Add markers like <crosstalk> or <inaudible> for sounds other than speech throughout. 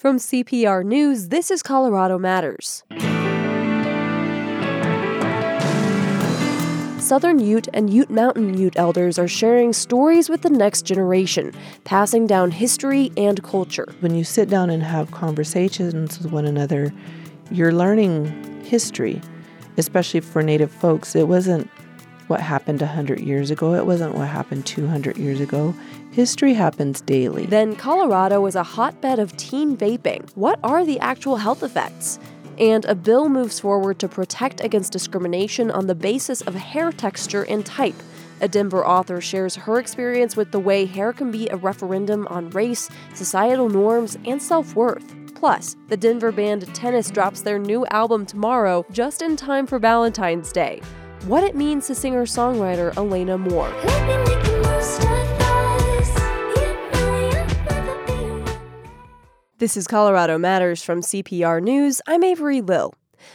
From CPR News, this is Colorado Matters. Southern Ute and Ute Mountain Ute elders are sharing stories with the next generation, passing down history and culture. When you sit down and have conversations with one another, you're learning history, especially for Native folks. It wasn't what happened 100 years ago, it wasn't what happened 200 years ago. History happens daily. Then, Colorado is a hotbed of teen vaping. What are the actual health effects? and a bill moves forward to protect against discrimination on the basis of hair texture and type. A Denver author shares her experience with the way hair can be a referendum on race, societal norms, and self worth. Plus, the Denver band Tennis drops their new album tomorrow, just in time for Valentine's Day. What it means to singer songwriter Alaina Moore. This is Colorado Matters from CPR News. I'm Avery Lill.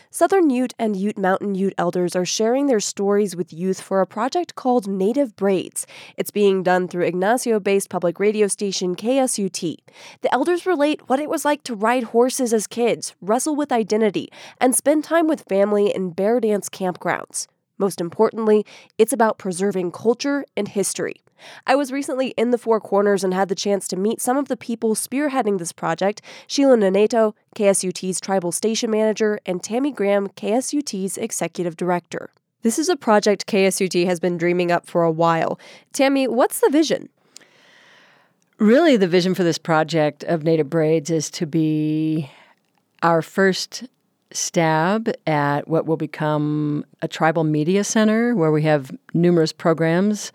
Southern Ute and Ute Mountain Ute elders are sharing their stories with youth for a project called Native Braids. It's being done through Ignacio based public radio station KSUT. The elders relate what it was like to ride horses as kids, wrestle with identity, and spend time with family in bear dance campgrounds. Most importantly, it's about preserving culture and history. I was recently in the Four Corners and had the chance to meet some of the people spearheading this project Sheila Nonato, KSUT's Tribal Station Manager, and Tammy Graham, KSUT's Executive Director. This is a project KSUT has been dreaming up for a while. Tammy, what's the vision? Really, the vision for this project of Native Braids is to be our first stab at what will become a tribal media center where we have numerous programs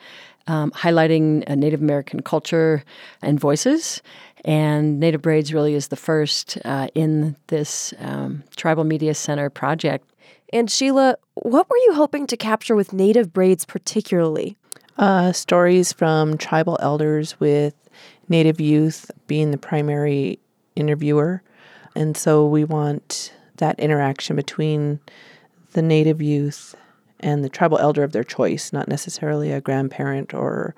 um, highlighting Native American culture and voices. And Native Braids really is the first uh, in this um, Tribal Media Center project. And Sheila, what were you hoping to capture with Native Braids particularly? Uh, stories from tribal elders with Native youth being the primary interviewer. And so we want that interaction between the Native youth and the tribal elder of their choice, not necessarily a grandparent or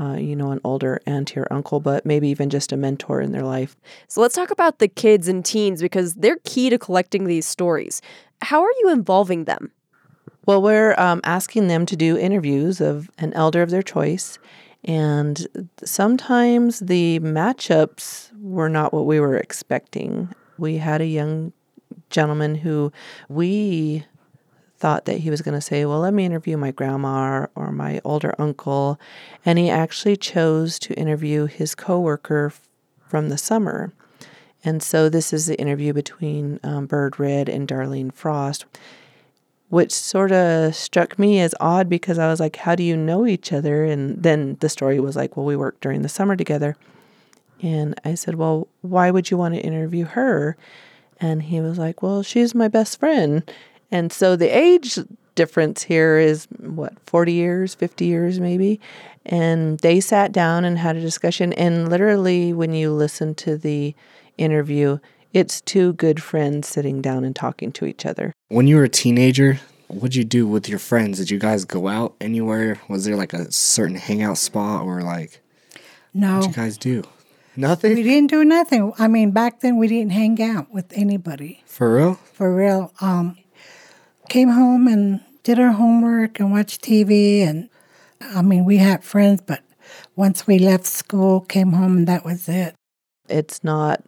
uh, you know, an older auntie or uncle, but maybe even just a mentor in their life. So let's talk about the kids and teens because they're key to collecting these stories. How are you involving them? Well, we're um, asking them to do interviews of an elder of their choice. And sometimes the matchups were not what we were expecting. We had a young gentleman who we thought that he was going to say, Well, let me interview my grandma or, my older uncle. And he actually chose to interview his coworker from the summer. And so this is the interview between um, Bird Red and Darlene Frost, which sort of struck me as odd because I was like, How do you know each other? And then the story was like, Well, we worked during the summer together. And I said, Well, why would you want to interview her? And he was like, Well, she's my best friend. And so the age difference here is what, 40 years, 50 years maybe. And they sat down and had a discussion. And literally, when you listen to the interview, it's two good friends sitting down and talking to each other. When you were a teenager, what'd you do with your friends? Did you guys go out anywhere? Was there like a certain hangout spot or like No. What'd you guys do? Nothing? We didn't do nothing. I mean, back then we didn't hang out with anybody. For real? For real. Um, came home and did our homework and watched TV. And I mean, we had friends, but once we left school, came home, and that was it. It's not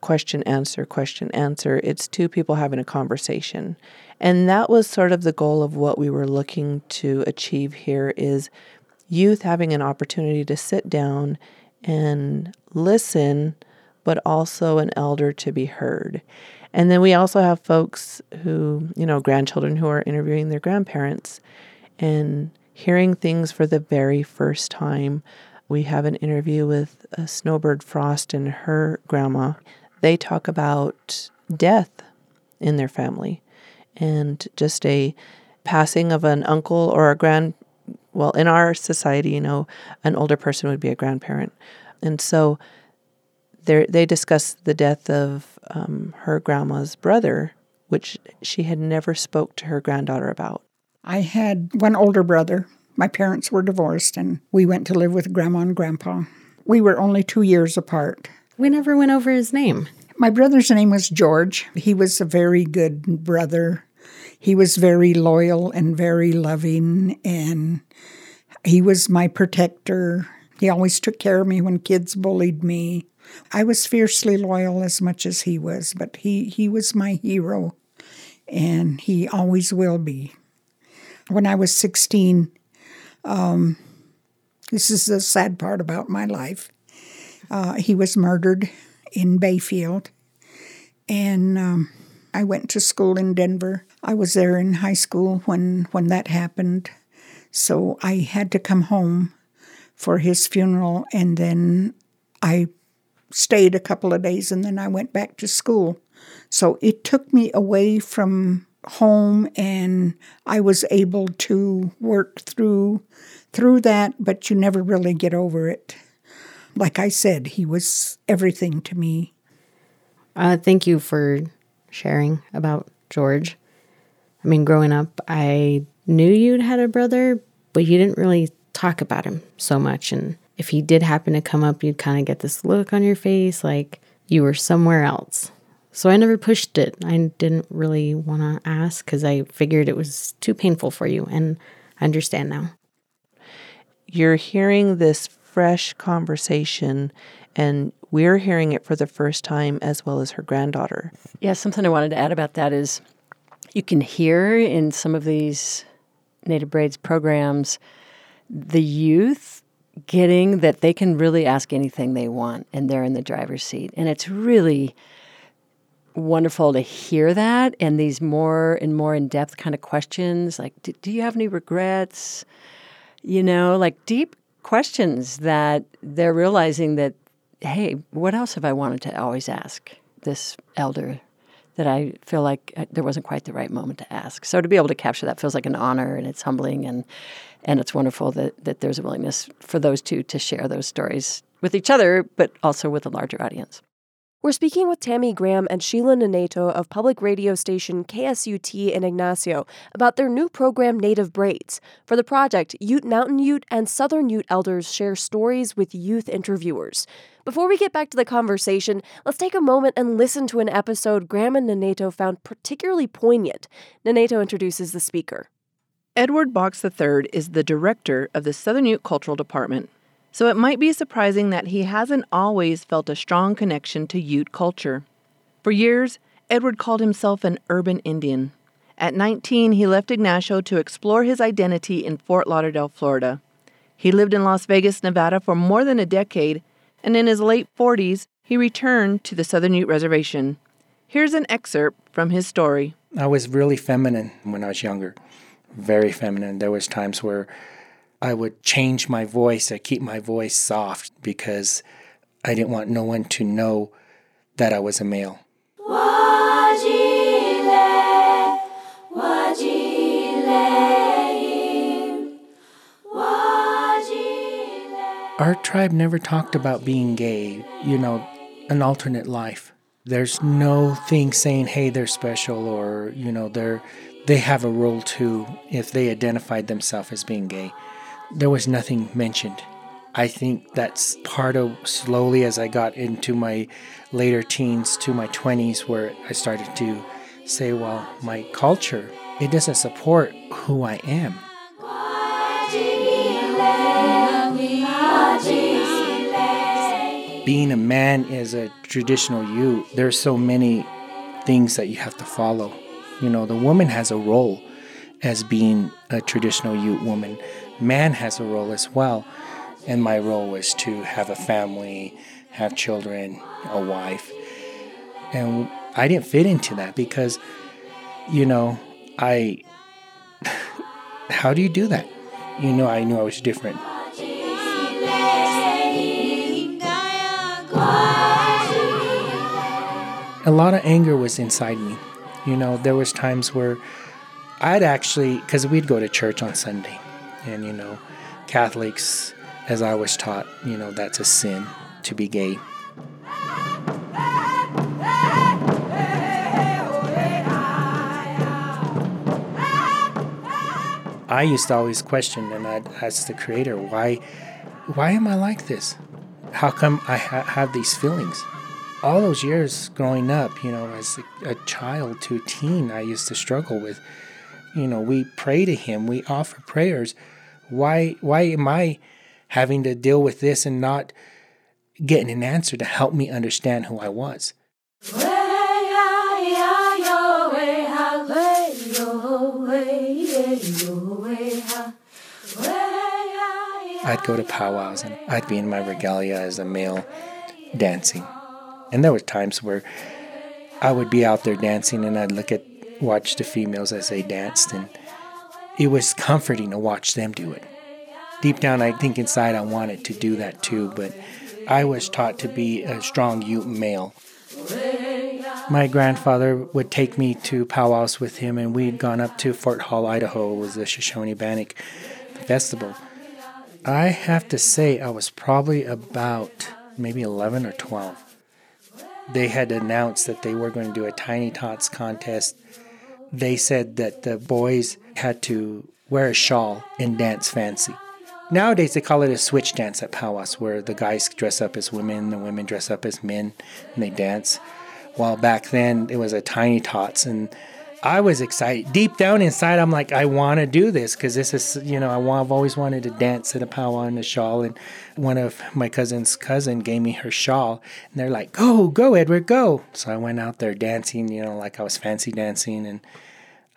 question, answer, question, answer. It's two people having a conversation. And that was sort of the goal of what we were looking to achieve here is youth having an opportunity to sit down and listen, but also an elder to be heard. And then we also have folks who, you know, grandchildren who are interviewing their grandparents and hearing things for the very first time. We have an interview with a Snowbird Frost and her grandma. They talk about death in their family and just a passing of an uncle or a grand well in our society you know an older person would be a grandparent and so they discuss the death of um, her grandma's brother, which she had never spoke to her granddaughter about. I had one older brother. My parents were divorced, and we went to live with grandma and grandpa. We were only two years apart. We never went over his name. My brother's name was George. He was a very good brother. He was very loyal and very loving, and he was my protector. He always took care of me when kids bullied me. I was fiercely loyal as much as he was, but he, he was my hero, and he always will be. When I was 16, um, this is the sad part about my life. Uh, he was murdered in Bayfield, and um, I went to school in Denver. I was there in high school when when that happened, so I had to come home for his funeral, and then I stayed a couple of days, and then I went back to school. So it took me away from home, and I was able to work through through that, but you never really get over it. Like I said, he was everything to me. Uh, thank you for sharing about George. I mean, growing up, I knew you'd had a brother, but you didn't really talk about him so much. And if he did happen to come up, you'd kind of get this look on your face like you were somewhere else. So I never pushed it. I didn't really want to ask because I figured it was too painful for you. And I understand now. You're hearing this fresh conversation, and we're hearing it for the first time as well as her granddaughter. Yeah, something I wanted to add about that is you can hear in some of these Native Braids programs the youth getting that they can really ask anything they want and they're in the driver's seat. And it's really wonderful to hear that and these more and more in depth kind of questions like, do, do you have any regrets? You know, like deep questions that they're realizing that, hey, what else have I wanted to always ask this elder that I feel like uh, there wasn't quite the right moment to ask. So to be able to capture that feels like an honor and it's humbling and and it's wonderful that that there's a willingness for those two to share those stories with each other, but also with a larger audience. We're speaking with Tammy Graham and Sheila Neneto of public radio station KSUT in Ignacio about their new program Native Braids. For the project, Ute Mountain Ute and Southern Ute elders share stories with youth interviewers. Before we get back to the conversation, let's take a moment and listen to an episode Graham and Neneto found particularly poignant. Neneto introduces the speaker. Edward Box III is the director of the Southern Ute Cultural Department so it might be surprising that he hasn't always felt a strong connection to Ute culture. For years, Edward called himself an urban Indian. At 19, he left Ignacio to explore his identity in Fort Lauderdale, Florida. He lived in Las Vegas, Nevada for more than a decade, and in his late 40s, he returned to the Southern Ute Reservation. Here's an excerpt from his story. I was really feminine when I was younger, very feminine. There was times where I would change my voice. I keep my voice soft because I didn't want no one to know that I was a male. Our tribe never talked about being gay, you know, an alternate life. There's no thing saying, hey, they're special or, you know, they're they have a role too if they identified themselves as being gay there was nothing mentioned. I think that's part of slowly as I got into my later teens to my 20s where I started to say, well, my culture, it doesn't support who I am. Being a man is a traditional you, There's so many things that you have to follow. You know, the woman has a role as being a traditional Ute woman man has a role as well. And my role was to have a family, have children, a wife. And I didn't fit into that because, you know, I. <laughs> how do you do that? You know, I knew I was different. A lot of anger was inside me. You know, there was times where I'd actually, because we'd go to church on Sunday, and, you know, Catholics, as I was taught, you know, that's a sin to be gay. I used to always question and I'd ask the creator, why why am I like this? how come I ha- have these feelings? All those years growing up, you know, as a, a child to a teen, I used to struggle with, you know, we pray to Him, we offer prayers. Why, why am I having to deal with this and not getting an answer to help me understand who I was? I'd go to powwows and I'd be in my regalia as a male dancing. And there were times where I would be out there dancing and I'd look at watch the females as they danced and it was comforting to watch them do it. Deep down I think inside I wanted to do that too, but I was taught to be a strong Ute male. My grandfather would take me to powwows with him, and we'd gone up to Fort Hall, Idaho. Was the Shoshone Bannock Festival. I have to say, I was probably about maybe 11 or 12. They had announced that they were going to do a Tiny Tots contest. They said that the boys had to wear a shawl and dance fancy. Nowadays, they call it a switch dance at powwows, where the guys dress up as women, the women dress up as men, and they dance. While back then, it was a tiny tots, and I was excited. Deep down inside, I'm like, I want to do this because this is, you know, I I've always wanted to dance at a powwow in a shawl. And one of my cousin's cousin gave me her shawl, and they're like, "Go, go, Edward, go!" So I went out there dancing, you know, like I was fancy dancing, and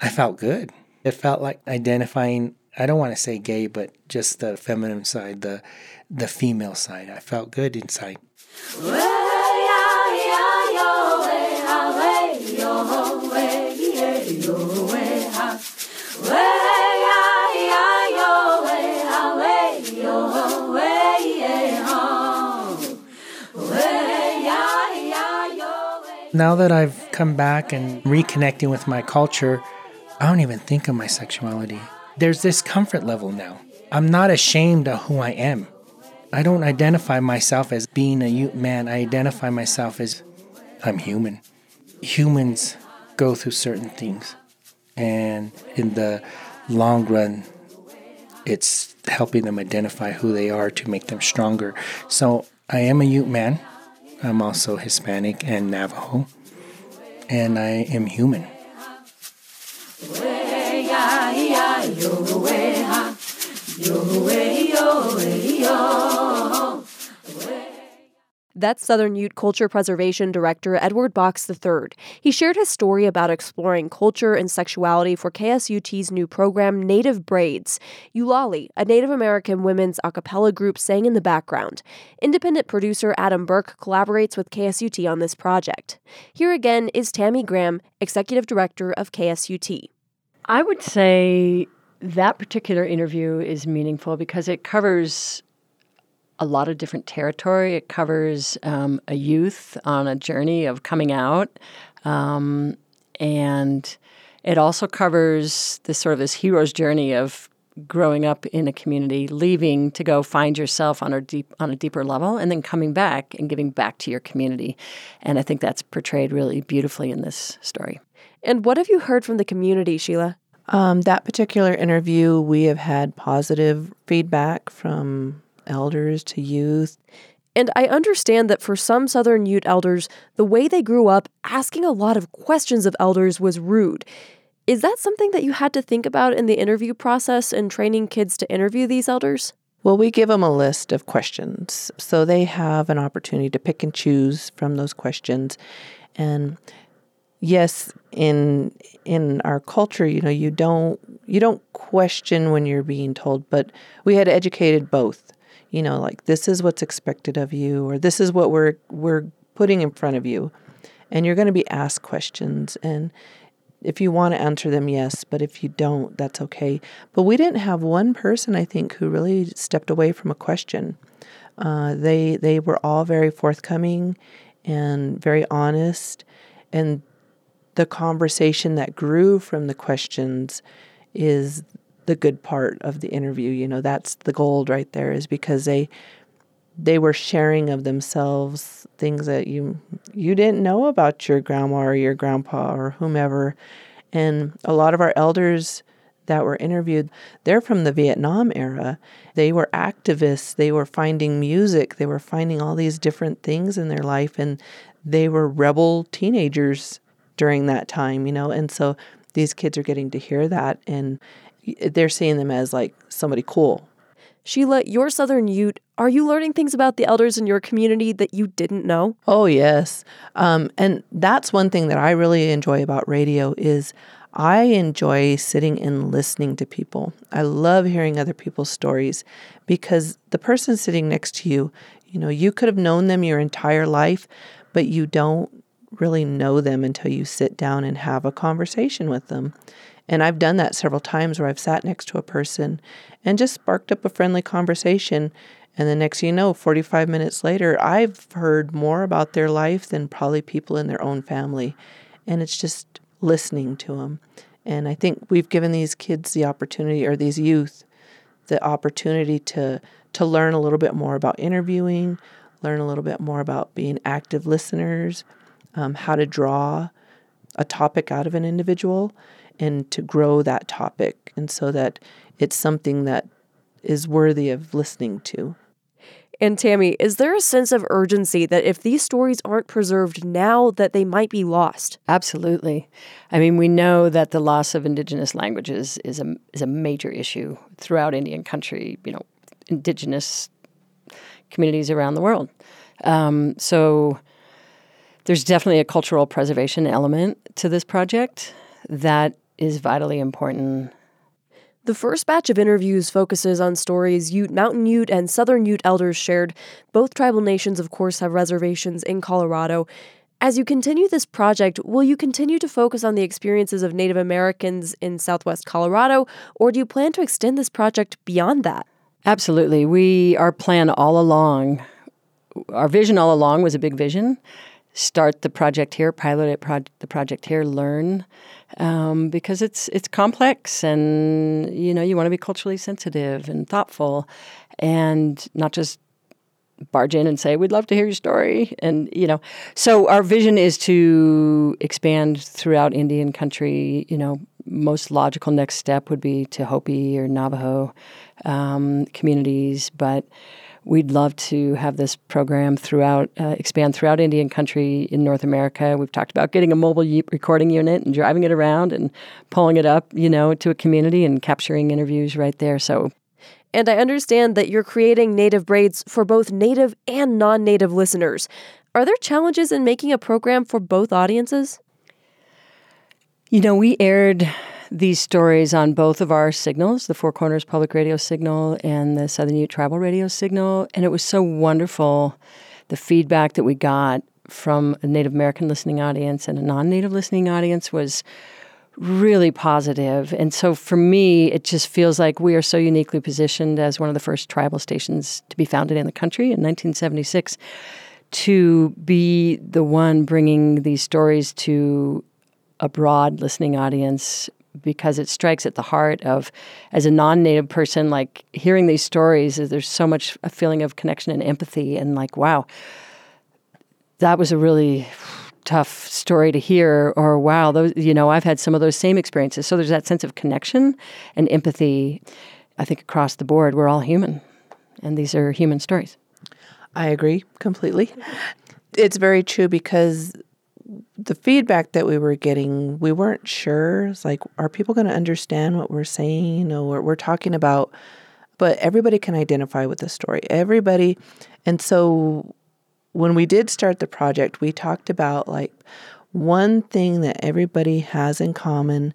I felt good. It felt like identifying I don't want to say gay, but just the feminine side, the the female side. I felt good inside. Now that I've come back and reconnecting with my culture, I don't even think of my sexuality there's this comfort level now. I'm not ashamed of who I am. I don't identify myself as being a Ute man. I identify myself as I'm human. Humans go through certain things, and in the long run, it's helping them identify who they are to make them stronger. So I am a Ute man. I'm also Hispanic and Navajo, and I am human. That's Southern Ute Culture Preservation Director Edward Box III. He shared his story about exploring culture and sexuality for KSUT's new program, Native Braids. Ulali, a Native American women's a cappella group, sang in the background. Independent producer Adam Burke collaborates with KSUT on this project. Here again is Tammy Graham, Executive Director of KSUT. I would say that particular interview is meaningful because it covers a lot of different territory. It covers um, a youth on a journey of coming out, um, and it also covers this sort of this hero's journey of growing up in a community, leaving to go find yourself on a deep on a deeper level, and then coming back and giving back to your community. And I think that's portrayed really beautifully in this story. And what have you heard from the community, Sheila? Um, that particular interview, we have had positive feedback from elders to youth. And I understand that for some Southern Ute elders, the way they grew up, asking a lot of questions of elders was rude. Is that something that you had to think about in the interview process and training kids to interview these elders? Well, we give them a list of questions. So they have an opportunity to pick and choose from those questions. And yes, in in our culture, you know, you don't you don't question when you're being told, but we had educated both. You know, like this is what's expected of you, or this is what we're we're putting in front of you, and you're going to be asked questions, and if you want to answer them, yes, but if you don't, that's okay. But we didn't have one person, I think, who really stepped away from a question. Uh, they they were all very forthcoming and very honest, and the conversation that grew from the questions is the good part of the interview. You know, that's the gold right there is because they they were sharing of themselves things that you you didn't know about your grandma or your grandpa or whomever. And a lot of our elders that were interviewed, they're from the Vietnam era. They were activists, they were finding music, they were finding all these different things in their life, and they were rebel teenagers during that time, you know. And so these kids are getting to hear that, and they're seeing them as like somebody cool. Sheila, you're Southern Ute. Are you learning things about the elders in your community that you didn't know? Oh yes, um, and that's one thing that I really enjoy about radio is I enjoy sitting and listening to people. I love hearing other people's stories because the person sitting next to you, you know, you could have known them your entire life, but you don't really know them until you sit down and have a conversation with them. And I've done that several times where I've sat next to a person and just sparked up a friendly conversation. And the next you know, 45 minutes later, I've heard more about their life than probably people in their own family. And it's just listening to them. And I think we've given these kids the opportunity, or these youth, the opportunity to to learn a little bit more about interviewing, learn a little bit more about being active listeners, um, how to draw a topic out of an individual, and to grow that topic, and so that it's something that is worthy of listening to. And Tammy, is there a sense of urgency that if these stories aren't preserved now that they might be lost? Absolutely. I mean, we know that the loss of indigenous languages is a is a major issue throughout Indian country, you know, indigenous communities around the world. Um, so there's definitely a cultural preservation element to this project that is vitally important the first batch of interviews focuses on stories Ute, Mountain Ute, and Southern Ute elders shared. Both tribal nations, of course, have reservations in Colorado. As you continue this project, will you continue to focus on the experiences of Native Americans in southwest Colorado, or do you plan to extend this project beyond that? Absolutely. We our plan all along, our vision all along was a big vision. Start the project here, pilot it, pro- the project here, learn um, because it's it's complex and you know you want to be culturally sensitive and thoughtful and not just barge in and say we'd love to hear your story and you know. So our vision is to expand throughout indian country you know. Most logical next step would be to hopi or navajo um, communities but We'd love to have this program throughout, uh, expand throughout Indian country in North America. We've talked about getting a mobile recording unit and driving it around and pulling it up, you know, to a community and capturing interviews right there. So and I understand that you're creating native braids for both native and non native listeners. Are there challenges in making a program for both audiences? You know, we aired these stories on both of our signals, the Four Corners Public Radio signal and the Southern Ute Tribal Radio signal. And it was so wonderful the feedback that we got from a Native American listening audience and a non Native listening audience was really positive. And so for me, it just feels like we are so uniquely positioned as one of the first tribal stations to be founded in the country in 1976 to be the one bringing these stories to a broad listening audience because it strikes at the heart of as a non-native person like hearing these stories there's so much a feeling of connection and empathy and like wow that was a really tough story to hear or wow those you know I've had some of those same experiences. So there's that sense of connection and empathy I think across the board. We're all human and these are human stories. I agree completely. It's very true because the feedback that we were getting, we weren't sure. It's like, are people going to understand what we're saying? You know, we're, we're talking about, but everybody can identify with the story. Everybody. And so when we did start the project, we talked about like one thing that everybody has in common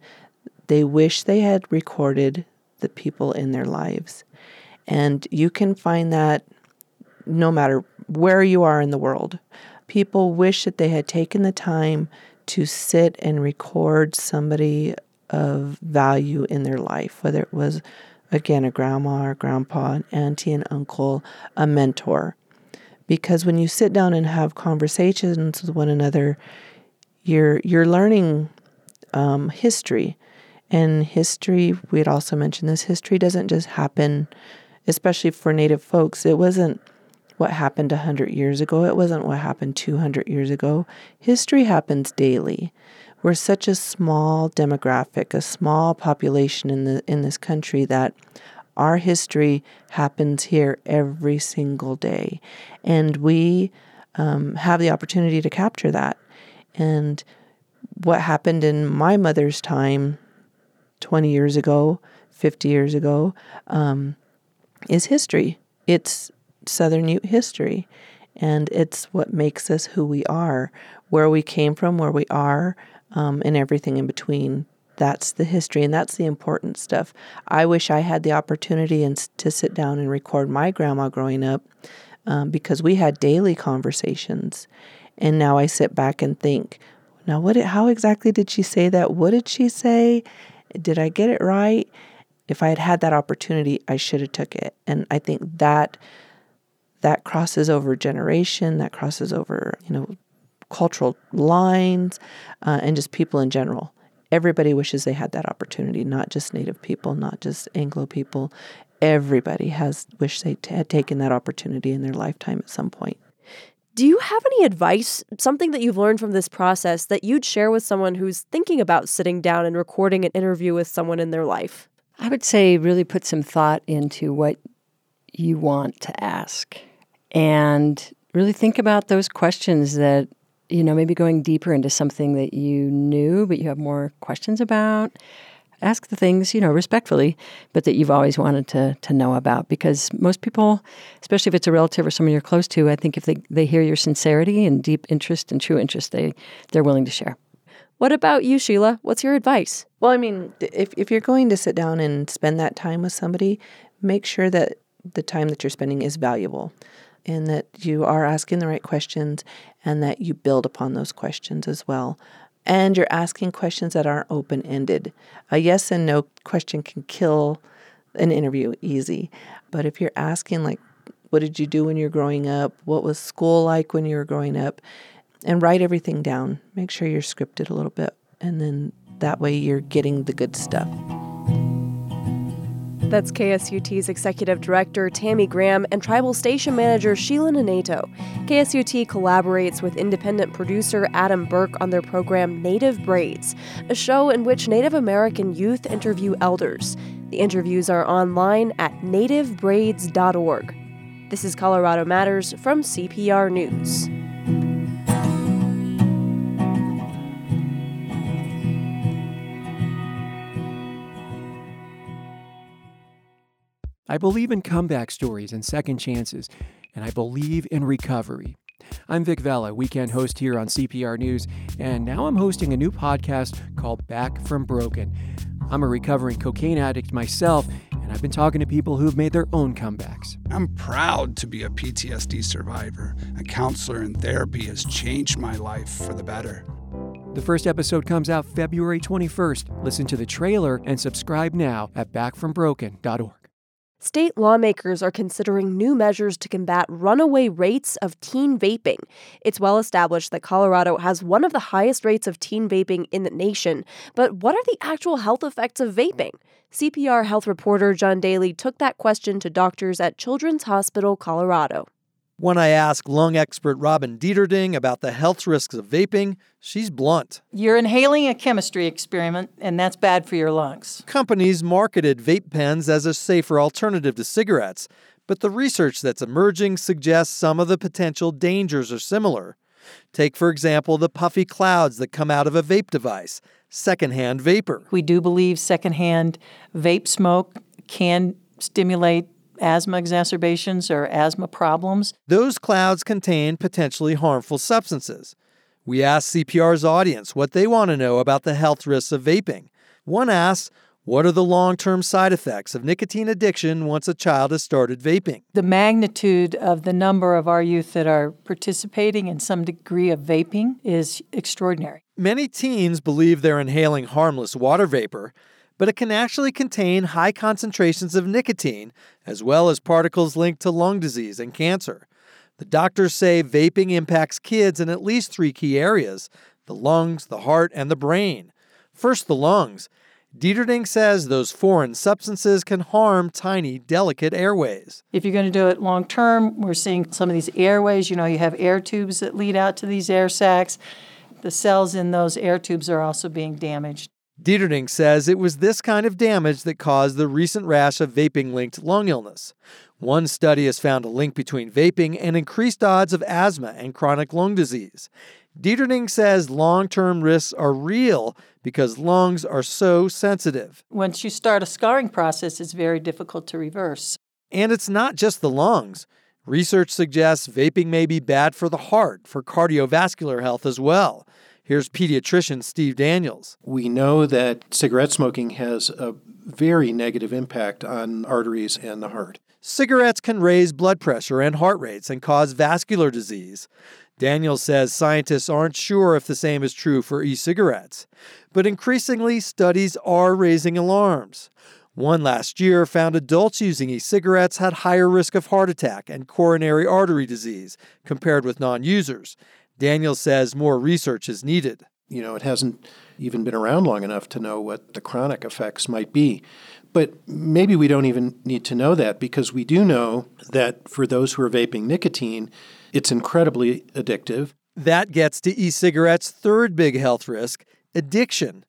they wish they had recorded the people in their lives. And you can find that no matter where you are in the world people wish that they had taken the time to sit and record somebody of value in their life, whether it was, again, a grandma or grandpa, an auntie and uncle, a mentor. Because when you sit down and have conversations with one another, you're you're learning um, history, and history. We had also mentioned this. History doesn't just happen, especially for Native folks. It wasn't what happened 100 years ago. It wasn't what happened 200 years ago. History happens daily. we're such a small demographic, a small population in the in this country that our history happens here every single day, and we um, have the opportunity to capture that. And what happened in my mother's time, twenty years ago, fifty years ago, um, is history. It's Southern Ute history, and it's what makes us who we are, where we came from, where we are, um, and everything in between. That's the history, and that's the important stuff. I wish I had the opportunity and to sit down and record my grandma growing up, um, because we had daily conversations, and now I sit back and think, now what? Did, how exactly did she say that? What did she say? Did I get it right? If I had had that opportunity, I should have took it, and I think that that crosses over generation, that crosses over you know cultural lines, uh, and just people in general. Everybody wishes they had that opportunity, not just Native people, not just Anglo people. Everybody has wished they t- had taken that opportunity in their lifetime at some point. Do you have any advice, something that you've learned from this process that you'd share with someone who's thinking about sitting down and recording an interview with someone in their life? I would say really put some thought into what you want to ask and really think about those questions that you know, maybe going deeper into something that you knew but you have more questions about. Ask the things, you know, respectfully, but that you've always wanted to to know about. Because most people, especially if it's a relative or someone you're close to, I think if they, they hear your sincerity and deep interest and true interest, they they're willing to share. What about you, Sheila? What's your advice? Well, I mean, if if you're going to sit down and spend that time with somebody, make sure that the time that you're spending is valuable and that you are asking the right questions and that you build upon those questions as well. And you're asking questions that aren't open ended. A yes and no question can kill an interview easy. But if you're asking, like, what did you do when you were growing up? What was school like when you were growing up? And write everything down. Make sure you're scripted a little bit. And then that way you're getting the good stuff. That's KSUT's Executive Director Tammy Graham and Tribal Station Manager Sheila Neneto. KSUT collaborates with independent producer Adam Burke on their program Native Braids, a show in which Native American youth interview elders. The interviews are online at nativebraids.org. This is Colorado Matters from CPR News. I believe in comeback stories and second chances, and I believe in recovery. I'm Vic Vela, weekend host here on CPR News, and now I'm hosting a new podcast called Back from Broken. I'm a recovering cocaine addict myself, and I've been talking to people who've made their own comebacks. I'm proud to be a PTSD survivor. A counselor and therapy has changed my life for the better. The first episode comes out February 21st. Listen to the trailer and subscribe now at backfrombroken.org. State lawmakers are considering new measures to combat runaway rates of teen vaping. It's well established that Colorado has one of the highest rates of teen vaping in the nation, but what are the actual health effects of vaping? CPR health reporter John Daley took that question to doctors at Children's Hospital Colorado. When I ask lung expert Robin Deterding about the health risks of vaping, she's blunt. You're inhaling a chemistry experiment, and that's bad for your lungs. Companies marketed vape pens as a safer alternative to cigarettes, but the research that's emerging suggests some of the potential dangers are similar. Take, for example, the puffy clouds that come out of a vape device, secondhand vapor. We do believe secondhand vape smoke can stimulate asthma exacerbations or asthma problems. Those clouds contain potentially harmful substances. We asked CPR's audience what they want to know about the health risks of vaping. One asked, what are the long term side effects of nicotine addiction once a child has started vaping? The magnitude of the number of our youth that are participating in some degree of vaping is extraordinary. Many teens believe they're inhaling harmless water vapor, but it can actually contain high concentrations of nicotine, as well as particles linked to lung disease and cancer. The doctors say vaping impacts kids in at least three key areas the lungs, the heart, and the brain. First, the lungs. Deterding says those foreign substances can harm tiny, delicate airways. If you're going to do it long term, we're seeing some of these airways. You know, you have air tubes that lead out to these air sacs The cells in those air tubes are also being damaged. Deterding says it was this kind of damage that caused the recent rash of vaping linked lung illness. One study has found a link between vaping and increased odds of asthma and chronic lung disease. Deterding says long term risks are real because lungs are so sensitive. Once you start a scarring process, it's very difficult to reverse. And it's not just the lungs. Research suggests vaping may be bad for the heart, for cardiovascular health as well. Here's pediatrician Steve Daniels. We know that cigarette smoking has a very negative impact on arteries and the heart. Cigarettes can raise blood pressure and heart rates and cause vascular disease. Daniels says scientists aren't sure if the same is true for e cigarettes, but increasingly studies are raising alarms. One last year found adults using e cigarettes had higher risk of heart attack and coronary artery disease compared with non users. Daniels says more research is needed. You know, it hasn't even been around long enough to know what the chronic effects might be. But maybe we don't even need to know that because we do know that for those who are vaping nicotine, it's incredibly addictive. That gets to e cigarettes' third big health risk addiction.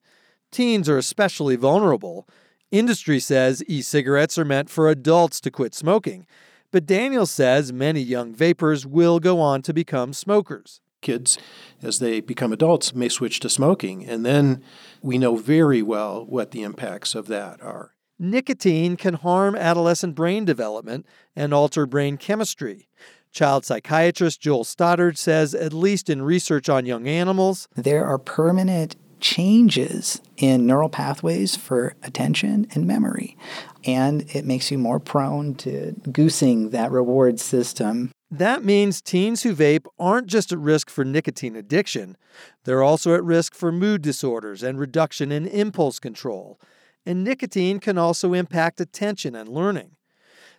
Teens are especially vulnerable. Industry says e cigarettes are meant for adults to quit smoking, but Daniel says many young vapers will go on to become smokers. Kids, as they become adults, may switch to smoking, and then we know very well what the impacts of that are. Nicotine can harm adolescent brain development and alter brain chemistry. Child psychiatrist Joel Stoddard says, at least in research on young animals, there are permanent changes in neural pathways for attention and memory. And it makes you more prone to goosing that reward system. That means teens who vape aren't just at risk for nicotine addiction, they're also at risk for mood disorders and reduction in impulse control. And nicotine can also impact attention and learning.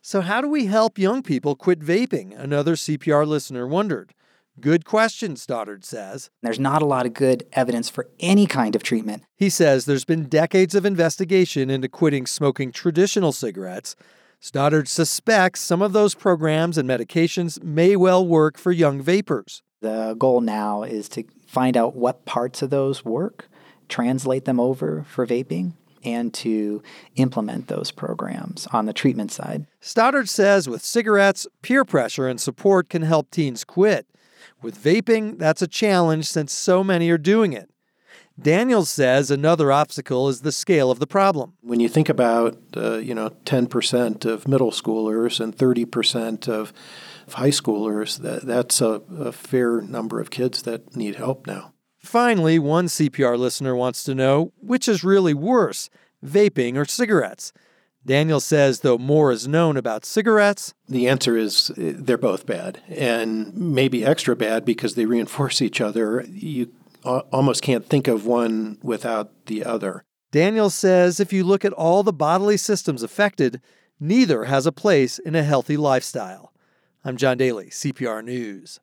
So, how do we help young people quit vaping? Another CPR listener wondered. Good question, Stoddard says. There's not a lot of good evidence for any kind of treatment. He says there's been decades of investigation into quitting smoking traditional cigarettes. Stoddard suspects some of those programs and medications may well work for young vapers. The goal now is to find out what parts of those work, translate them over for vaping, and to implement those programs on the treatment side. Stoddard says with cigarettes, peer pressure and support can help teens quit. With vaping, that's a challenge since so many are doing it. Daniels says another obstacle is the scale of the problem. When you think about, uh, you know, 10% of middle schoolers and 30% of high schoolers, that, that's a, a fair number of kids that need help now. Finally, one CPR listener wants to know which is really worse, vaping or cigarettes? Daniel says, though more is known about cigarettes, the answer is uh, they're both bad, and maybe extra bad because they reinforce each other. You almost can't think of one without the other. Daniel says if you look at all the bodily systems affected, neither has a place in a healthy lifestyle. I'm John Daley, CPR News.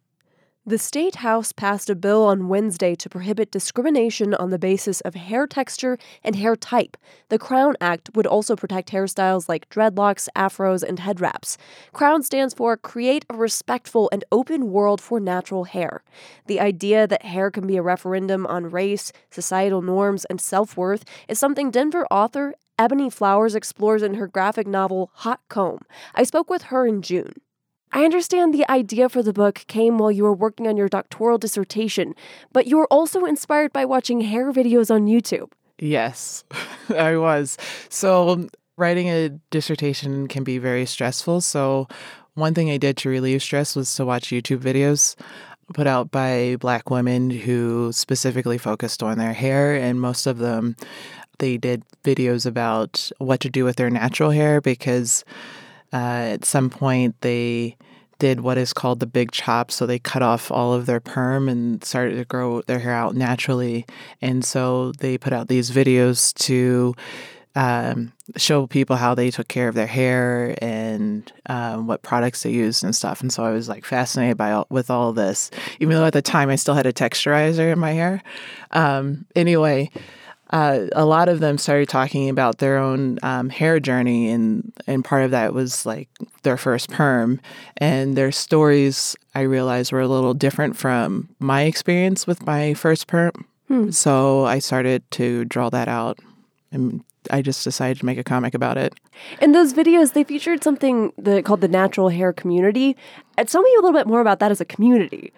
The State House passed a bill on Wednesday to prohibit discrimination on the basis of hair texture and hair type. The Crown Act would also protect hairstyles like dreadlocks, afros, and head wraps. Crown stands for Create a Respectful and Open World for Natural Hair. The idea that hair can be a referendum on race, societal norms, and self worth is something Denver author Ebony Flowers explores in her graphic novel Hot Comb. I spoke with her in June. I understand the idea for the book came while you were working on your doctoral dissertation, but you were also inspired by watching hair videos on YouTube. Yes, <laughs> I was. So, writing a dissertation can be very stressful. So, one thing I did to relieve stress was to watch YouTube videos put out by black women who specifically focused on their hair, and most of them they did videos about what to do with their natural hair because uh, at some point, they did what is called the big chop. So they cut off all of their perm and started to grow their hair out naturally. And so they put out these videos to um, show people how they took care of their hair and um, what products they used and stuff. And so I was like fascinated by all, with all this, even though at the time I still had a texturizer in my hair. Um, anyway, uh, a lot of them started talking about their own um, hair journey, and and part of that was like their first perm, and their stories I realized were a little different from my experience with my first perm. Hmm. So I started to draw that out, and I just decided to make a comic about it. In those videos, they featured something that, called the natural hair community. And tell me a little bit more about that as a community.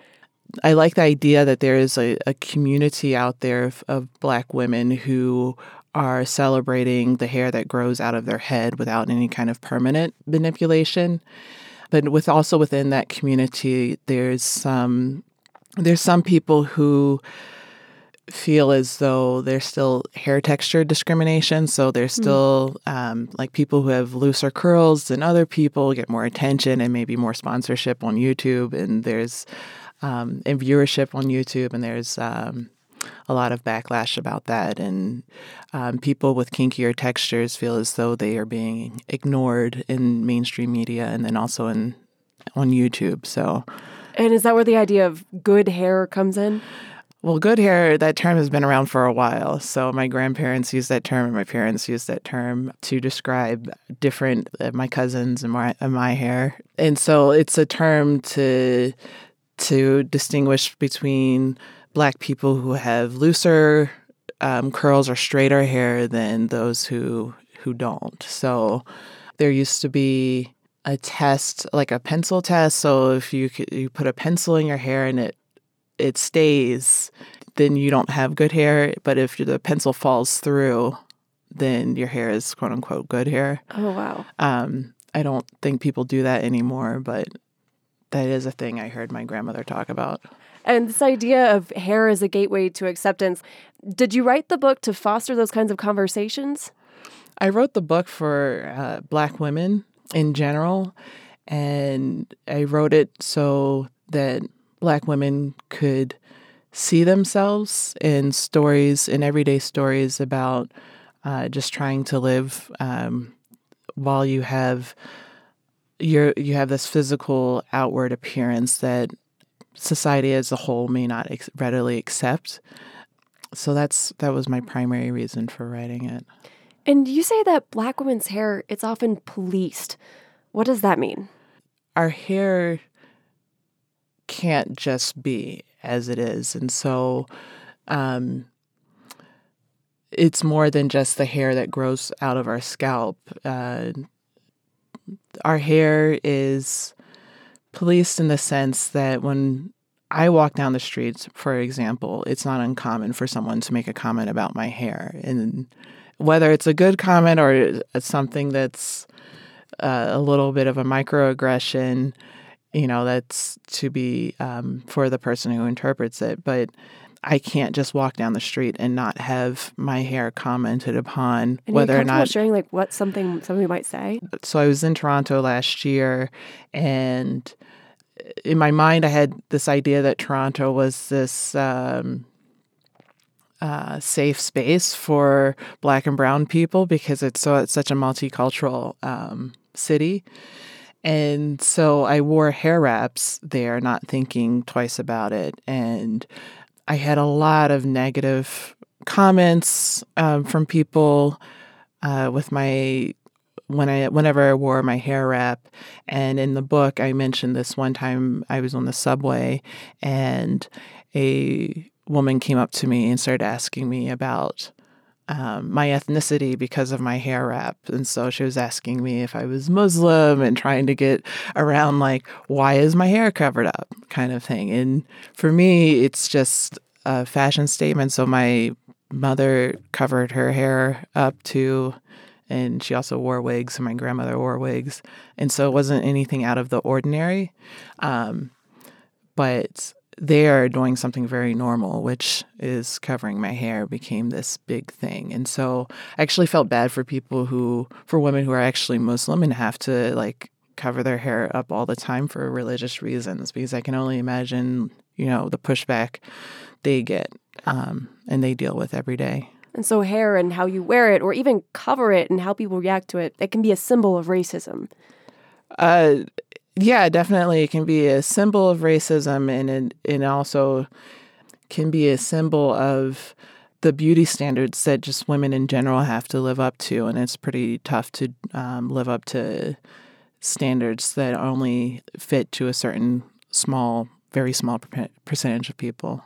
I like the idea that there is a, a community out there of, of black women who are celebrating the hair that grows out of their head without any kind of permanent manipulation. But with also within that community, there's some there's some people who feel as though there's still hair texture discrimination. So there's still um, like people who have looser curls than other people get more attention and maybe more sponsorship on YouTube. And there's um, and viewership on YouTube, and there's um, a lot of backlash about that. And um, people with kinkier textures feel as though they are being ignored in mainstream media, and then also in on YouTube. So, And is that where the idea of good hair comes in? well, good hair, that term has been around for a while. So, my grandparents used that term, and my parents used that term to describe different, uh, my cousins and my, and my hair. And so, it's a term to to distinguish between black people who have looser um, curls or straighter hair than those who who don't. So there used to be a test, like a pencil test. So if you you put a pencil in your hair and it it stays, then you don't have good hair. But if the pencil falls through, then your hair is quote unquote good hair. Oh, wow. Um, I don't think people do that anymore, but that is a thing I heard my grandmother talk about. And this idea of hair as a gateway to acceptance. Did you write the book to foster those kinds of conversations? I wrote the book for uh, Black women in general, and I wrote it so that Black women could see themselves in stories, in everyday stories about uh, just trying to live um, while you have you're you have this physical outward appearance that society as a whole may not ex- readily accept. So that's that was my primary reason for writing it. And you say that black women's hair, it's often policed. What does that mean? Our hair can't just be as it is, and so um, it's more than just the hair that grows out of our scalp. Uh, our hair is policed in the sense that when I walk down the streets, for example, it's not uncommon for someone to make a comment about my hair. And whether it's a good comment or it's something that's uh, a little bit of a microaggression, you know, that's to be um, for the person who interprets it. But I can't just walk down the street and not have my hair commented upon, And whether or not sharing like what something somebody might say? so I was in Toronto last year, and in my mind, I had this idea that Toronto was this um, uh, safe space for Black and Brown people because it's so it's such a multicultural um, city. And so I wore hair wraps there, not thinking twice about it. And I had a lot of negative comments um, from people uh, with my when I whenever I wore my hair wrap. And in the book, I mentioned this one time I was on the subway and a woman came up to me and started asking me about um, my ethnicity because of my hair wrap. And so she was asking me if I was Muslim and trying to get around, like, why is my hair covered up kind of thing. And for me, it's just a fashion statement. So my mother covered her hair up too. And she also wore wigs, and my grandmother wore wigs. And so it wasn't anything out of the ordinary. Um, but they are doing something very normal, which is covering my hair, became this big thing. And so I actually felt bad for people who, for women who are actually Muslim and have to like cover their hair up all the time for religious reasons, because I can only imagine, you know, the pushback they get um, and they deal with every day. And so hair and how you wear it or even cover it and how people react to it, it can be a symbol of racism. Uh, yeah, definitely. It can be a symbol of racism, and it, it also can be a symbol of the beauty standards that just women in general have to live up to, and it's pretty tough to um, live up to standards that only fit to a certain small, very small percentage of people.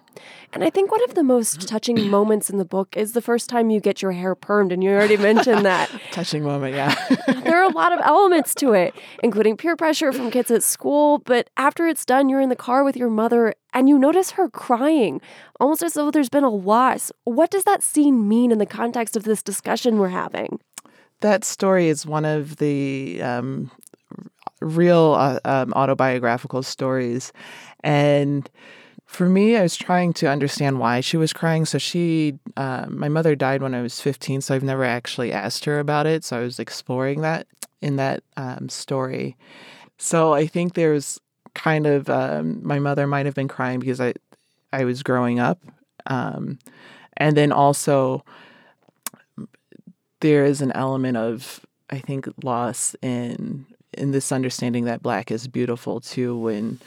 And I think one of the most <clears throat> touching moments in the book is the first time you get your hair permed, and you already mentioned that. <laughs> touching moment, yeah. <laughs> there are a lot of elements to it, including peer pressure from kids at school. But after it's done, you're in the car with your mother and you notice her crying, almost as though there's been a loss. What does that scene mean in the context of this discussion we're having? That story is one of the um, real uh, um, autobiographical stories. And for me, I was trying to understand why she was crying. So she, uh, my mother died when I was 15, so I've never actually asked her about it. So I was exploring that in that um, story. So I think there's kind of um, my mother might have been crying because I, I was growing up, um, and then also there is an element of I think loss in in this understanding that black is beautiful too when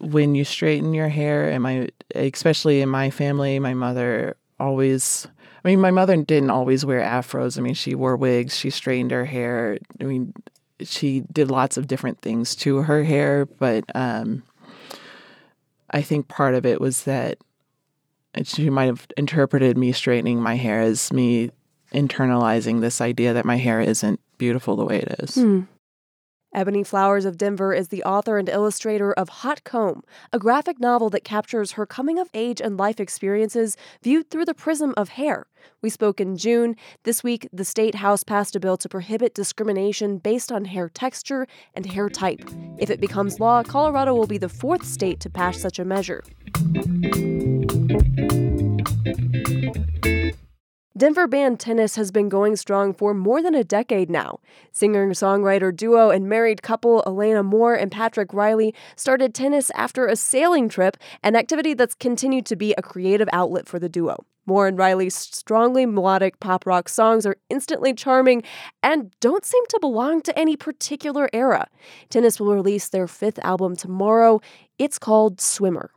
when you straighten your hair and my especially in my family my mother always I mean my mother didn't always wear afros I mean she wore wigs she straightened her hair I mean she did lots of different things to her hair but um, I think part of it was that she might have interpreted me straightening my hair as me internalizing this idea that my hair isn't beautiful the way it is. Hmm. Ebony Flowers of Denver is the author and illustrator of Hot Comb, a graphic novel that captures her coming of age and life experiences viewed through the prism of hair. We spoke in June. This week, the state house passed a bill to prohibit discrimination based on hair texture and hair type. If it becomes law, Colorado will be the fourth state to pass such a measure. Denver band Tennis has been going strong for more than a decade now. Singer songwriter duo and married couple Alaina Moore and Patrick Riley started tennis after a sailing trip, an activity that's continued to be a creative outlet for the duo. Moore and Riley's strongly melodic pop rock songs are instantly charming and don't seem to belong to any particular era. Tennis will release their fifth album tomorrow. It's called Swimmer.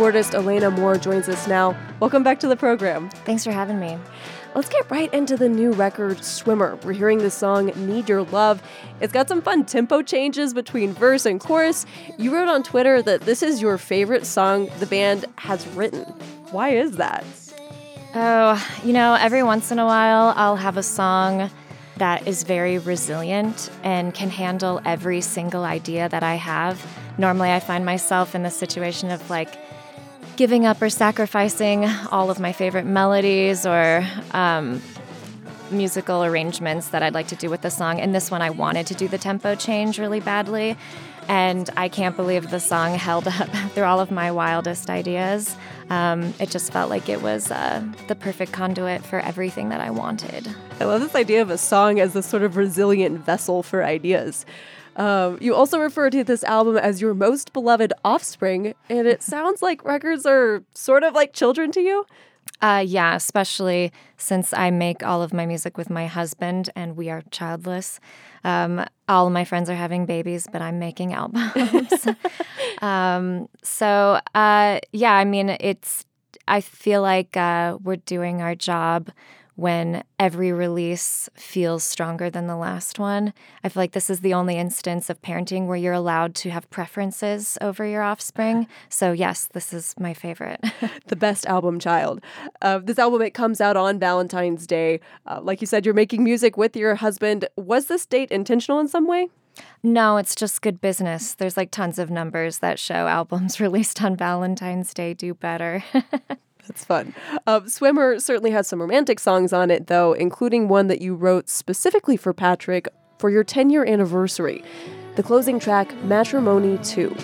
Keyboardist Alaina Moore joins us now. Welcome back to the program. Thanks for having me. Let's get right into the new record, Swimmer. We're hearing the song Need Your Love. It's got some fun tempo changes between verse and chorus. You wrote on Twitter that this is your favorite song the band has written. Why is that? Oh, you know, every once in a while I'll have a song that is very resilient and can handle every single idea that I have. Normally, I find myself in the situation of like giving up or sacrificing all of my favorite melodies or um, musical arrangements that I'd like to do with the song. And this one, I wanted to do the tempo change really badly. And I can't believe the song <laughs> held up through all of my wildest ideas. Um, it just felt like it was uh, the perfect conduit for everything that I wanted. I love this idea of a song as a sort of resilient vessel for ideas. Um, you also refer to this album as your most beloved offspring, and it <laughs> sounds like records are sort of like children to you. Uh, yeah, especially since I make all of my music with my husband and we are childless. Um, all of my friends are having babies, but I'm making albums. <laughs> <laughs> um, so, uh, yeah, I mean, it's, I feel like uh, we're doing our job when every release feels stronger than the last one. I feel like this is the only instance of parenting where you're allowed to have preferences over your offspring. <laughs> So, yes, this is my favorite. <laughs> the best album child. Uh, this album, it comes out on Valentine's Day. Uh, like you said, you're making music with your husband. Was this date intentional in some way? No, it's just good business. There's like tons of numbers that show albums <laughs> released on Valentine's Day do better. That's fun. Uh, Swimmer certainly has some romantic songs on it, though, including one that you wrote specifically for Patrick for your 10 year anniversary. The closing track, Matrimony 2.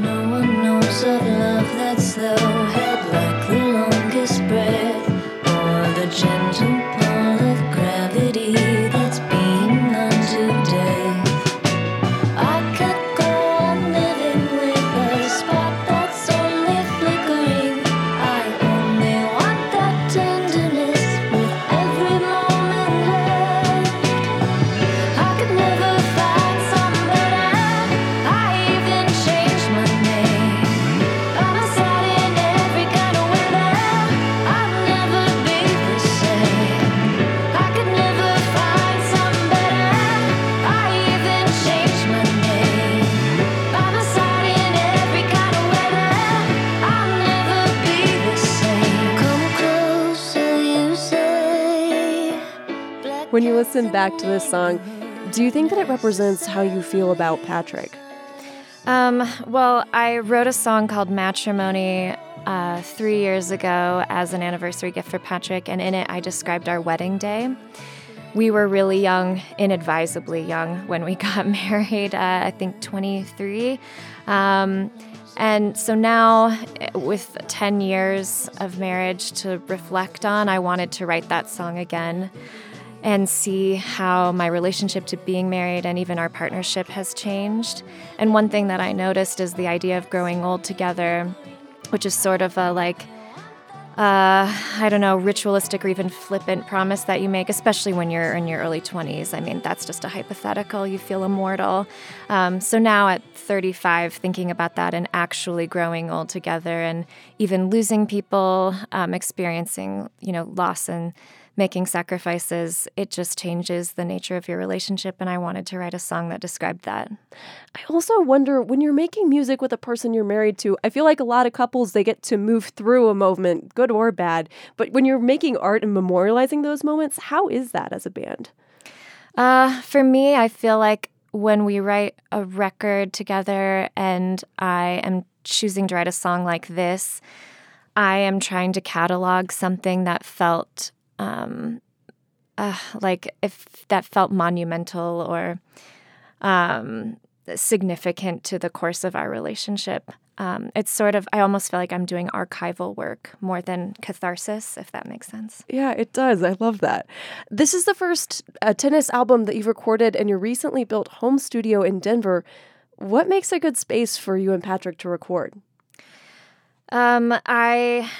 No one knows of love that's slow, held like the longest breath, or the gentle listen back to this song, do you think that it represents how you feel about Patrick? Um, well, I wrote a song called Matrimony uh, three years ago as an anniversary gift for Patrick, and in it I described our wedding day. We were really young, inadvisably young, when we <laughs> got married, uh, I think 23. Um, and so now, with 10 years of marriage to reflect on, I wanted to write that song again and see how my relationship to being married and even our partnership has changed. And one thing that I noticed is the idea of growing old together, which is sort of a like, uh, I don't know, ritualistic or even flippant promise that you make, especially when you're in your early 20s. I mean, that's just a hypothetical. You feel immortal. Um, so now at 35, thinking about that and actually growing old together and even losing people, um, experiencing, you know, loss and making sacrifices, it just changes the nature of your relationship. And I wanted to write a song that described that. I also wonder when you're making music with a person you're married to, I feel like a lot of couples, they get to move through a moment, good or bad. But when you're making art and memorializing those moments, how is that as a band? Uh, for me, I feel like when we write a record together and I am choosing to write a song like this, I am trying to catalog something that felt um, uh, like if that felt monumental or um, significant to the course of our relationship. Um, it's sort of, I almost feel like I'm doing archival work more than catharsis, if that makes sense. Yeah, it does. I love that. This is the first uh, tennis album that you've recorded in your recently built home studio in Denver. What makes a good space for you and Patrick to record? Um, I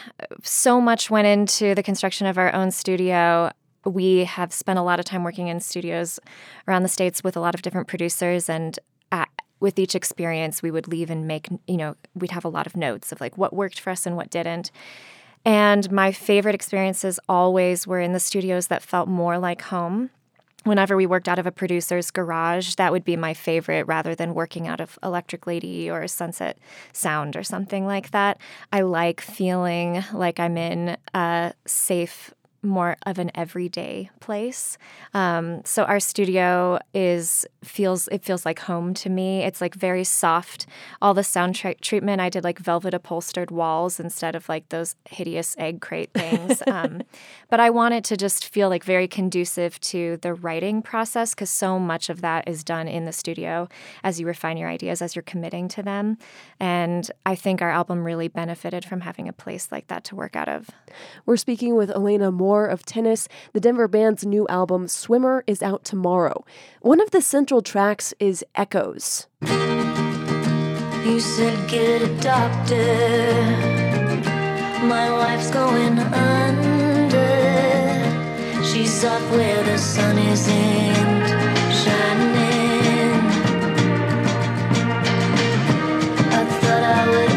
so much went into the construction of our own studio. We have spent a lot of time working in studios around the states with a lot of different producers, and at, with each experience, we would leave and make you know we'd have a lot of notes of like what worked for us and what didn't. And my favorite experiences always were in the studios that felt more like home whenever we worked out of a producer's garage, that would be my favorite rather than working out of Electric Lady or Sunset Sound or something like that. I like feeling like I'm in a safe more of an everyday place. Um, so our studio is feels it feels like home to me. It's like very soft. All the sound tra- treatment I did like velvet upholstered walls instead of like those hideous egg crate things. <laughs> um, but I want it to just feel like very conducive to the writing process because so much of that is done in the studio as you refine your ideas as you're committing to them. And I think our album really benefited from having a place like that to work out of. We're speaking with Alaina Moore of tennis. The Denver band's new album, Swimmer, is out tomorrow. One of the central tracks is Echoes. You said get a doctor. My wife's going under. She's off where the sun isn't shining. I thought I would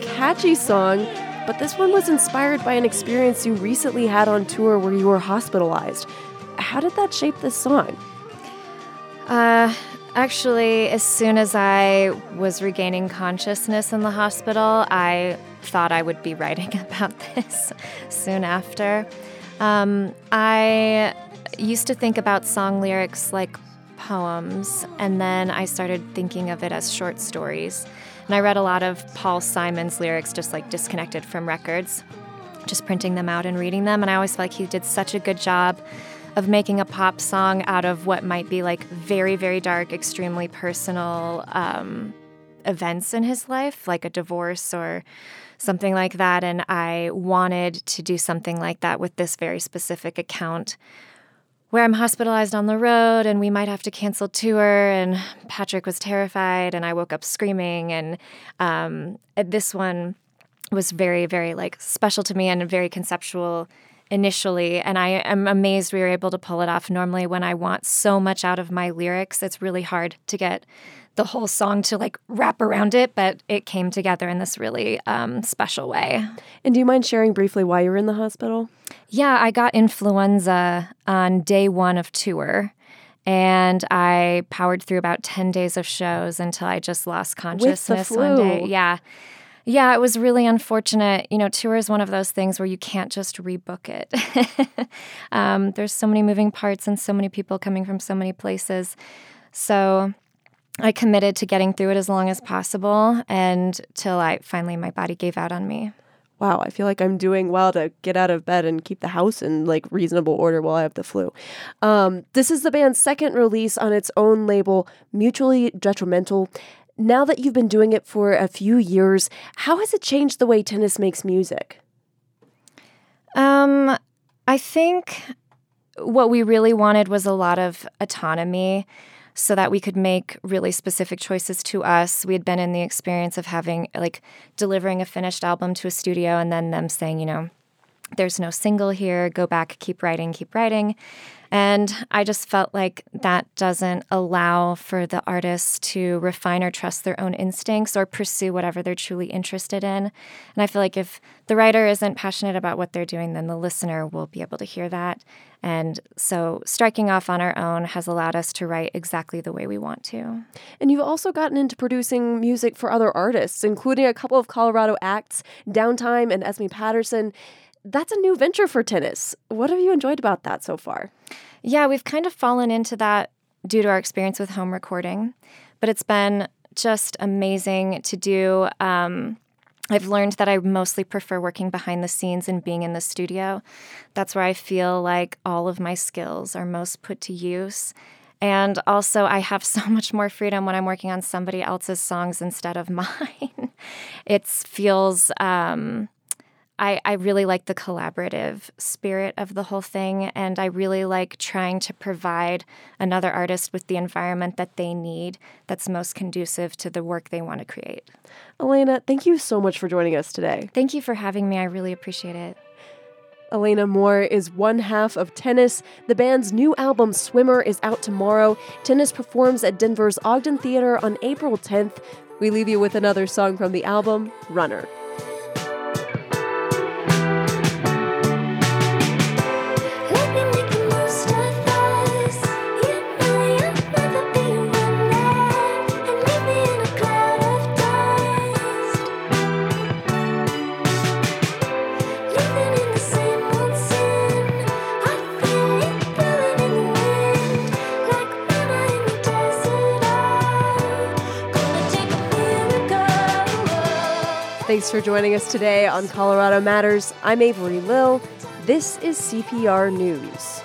catchy song, but this one was inspired by an experience you recently had on tour where you were hospitalized. How did that shape this song? Uh, actually, as soon as I was regaining consciousness in the hospital, I thought I would be writing <laughs> about this soon after. Um, I used to think about song lyrics like poems, and then I started thinking of it as short stories. And I read a lot of Paul Simon's lyrics just like disconnected from records, just printing them out and reading them. And I always felt like he did such a good job of making a pop song out of what might be like very, very dark, extremely personal um, events in his life, like a divorce or something like that. And I wanted to do something like that with this very specific account where I'm hospitalized on the road and we might have to cancel tour. And Patrick was terrified, and I woke up screaming. And um, this one was very, very like special to me and very conceptual initially. And I am amazed we were able to pull it off. Normally, when I want so much out of my lyrics, it's really hard to get the whole song to like wrap around it, but it came together in this really um, special way. And do you mind sharing briefly why you were in the hospital? Yeah, I got influenza on day one of tour. And I powered through about 10 days of shows until I just lost consciousness one day. Yeah. Yeah, it was really unfortunate. You know, tour is one of those things where you can't just rebook it. <laughs> um, there's so many moving parts and so many people coming from so many places. So I committed to getting through it as long as possible and till I finally my body gave out on me. Wow, I feel like I'm doing well to get out of bed and keep the house in like reasonable order while I have the flu. Um, this is the band's second release on its own label, Mutually Detrimental. Now that you've been doing it for a few years, how has it changed the way Tennis makes music? Um, I think what we really wanted was a lot of autonomy so that we could make really specific choices to us. We had been in the experience of having, like, delivering a finished album to a studio and then them saying, you know, there's no single here, go back, keep writing, keep writing. And I just felt like that doesn't allow for the artists to refine or trust their own instincts or pursue whatever they're truly interested in. And I feel like if the writer isn't passionate about what they're doing, then the listener will be able to hear that. And so striking off on our own has allowed us to write exactly the way we want to. And you've also gotten into producing music for other artists, including a couple of Colorado acts, Downtime and Esme Patterson that's a new venture for tennis. What have you enjoyed about that so far? Yeah, we've kind of fallen into that due to our experience with home recording, but it's been just amazing to do. Um, I've learned that I mostly prefer working behind the scenes and being in the studio. That's where I feel like all of my skills are most put to use. And also, I have <laughs> so much more freedom when I'm working on somebody else's songs instead of <laughs> mine. it feels um, I, I really like the collaborative spirit of the whole thing, and I really like trying to provide another artist with the environment that they need that's most conducive to the work they want to create. Alaina, thank you so much for joining us today. Thank you for having me. I really appreciate it. Alaina Moore is one half of Tennis. The band's new album, Swimmer, is out tomorrow. Tennis performs at Denver's Ogden Theater on April 10th. We leave you with another song from the album, Runner. Thanks for joining us today on Colorado Matters. I'm Avery Lill. This is CPR News.